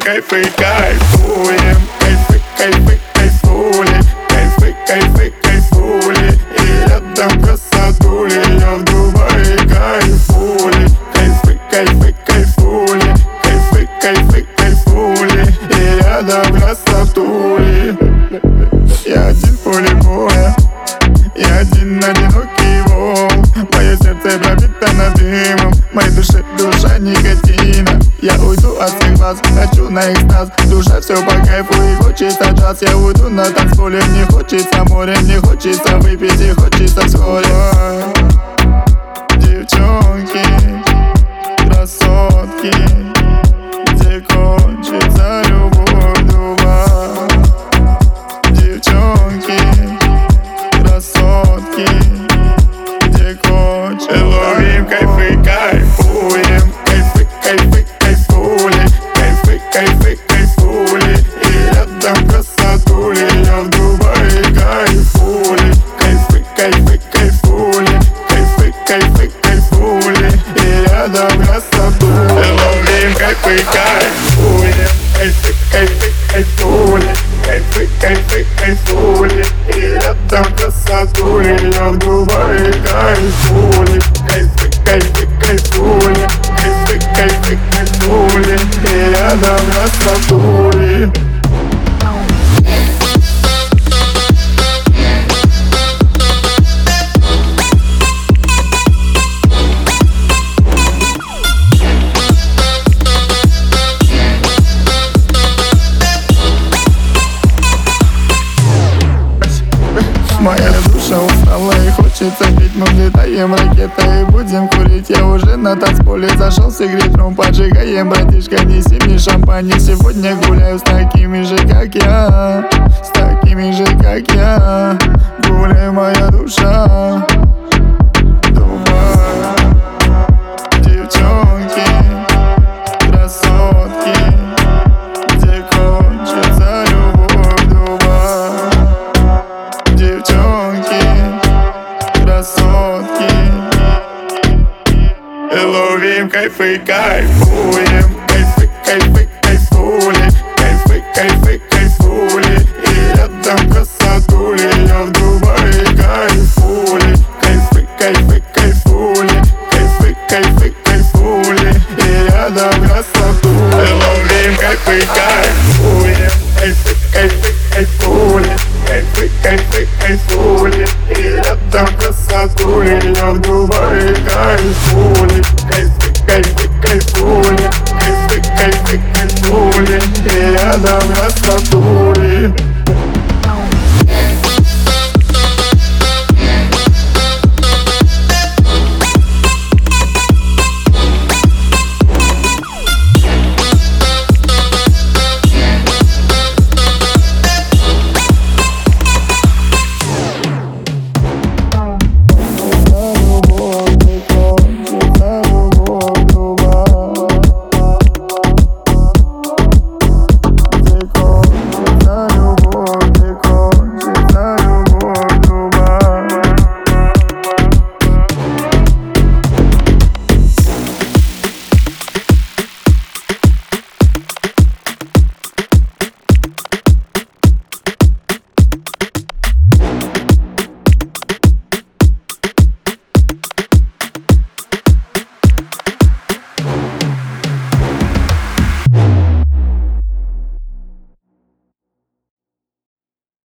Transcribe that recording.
кайфы, кайфуем Кайфы, кайфы, кайфули. Кайфы, кайфы, кайфули. И рядом красотули Я в Дубае кайфули. Кайфы, кайфы, кайфули. Кайфы, кайфы, кайфули. И рядом красотули дымом Моей душе душа никотина Я уйду от всех вас, хочу на экстаз Душа все по кайфу и хочется джаз. Я уйду на танцполе, не хочется море Не хочется выпить и хочется вскоре кайфули И рядом красотули Я в Дубае кайфули Кайфы, кайфы, кайфули Кайфы, кайфы, кайфули И рядом красотули Ловим кайфы, кайфуем Кайфы, кайфы, кайфули Кайфы, кайфы, кайфули И рядом красотули Я в Дубае кайфули. Кайфы, кайфы, кайфули хочется пить Мы взлетаем ракетой и будем курить. Я уже на танцполе зашел сигарет ром Поджигаем, братишка, неси мне шампань сегодня гуляю с такими же, как я. С такими же, как я. Гуляй, моя душа кайфы, кайфуем. Кайфы, кайфы, кайфули. Кайфы, кайфы, кайфули. И рядом красотули Я в Дубае кайфули. Кайфы, кайфы, кайфули. Кайфы, кайфы, кайфули. И рядом красотули. Ловим кайфы, кайфуем. Кайфы, кайфы, кайфули. Кайфы, кайфы, кайфули. И рядом красотули Я в Дубае кайфули Anna Rasatu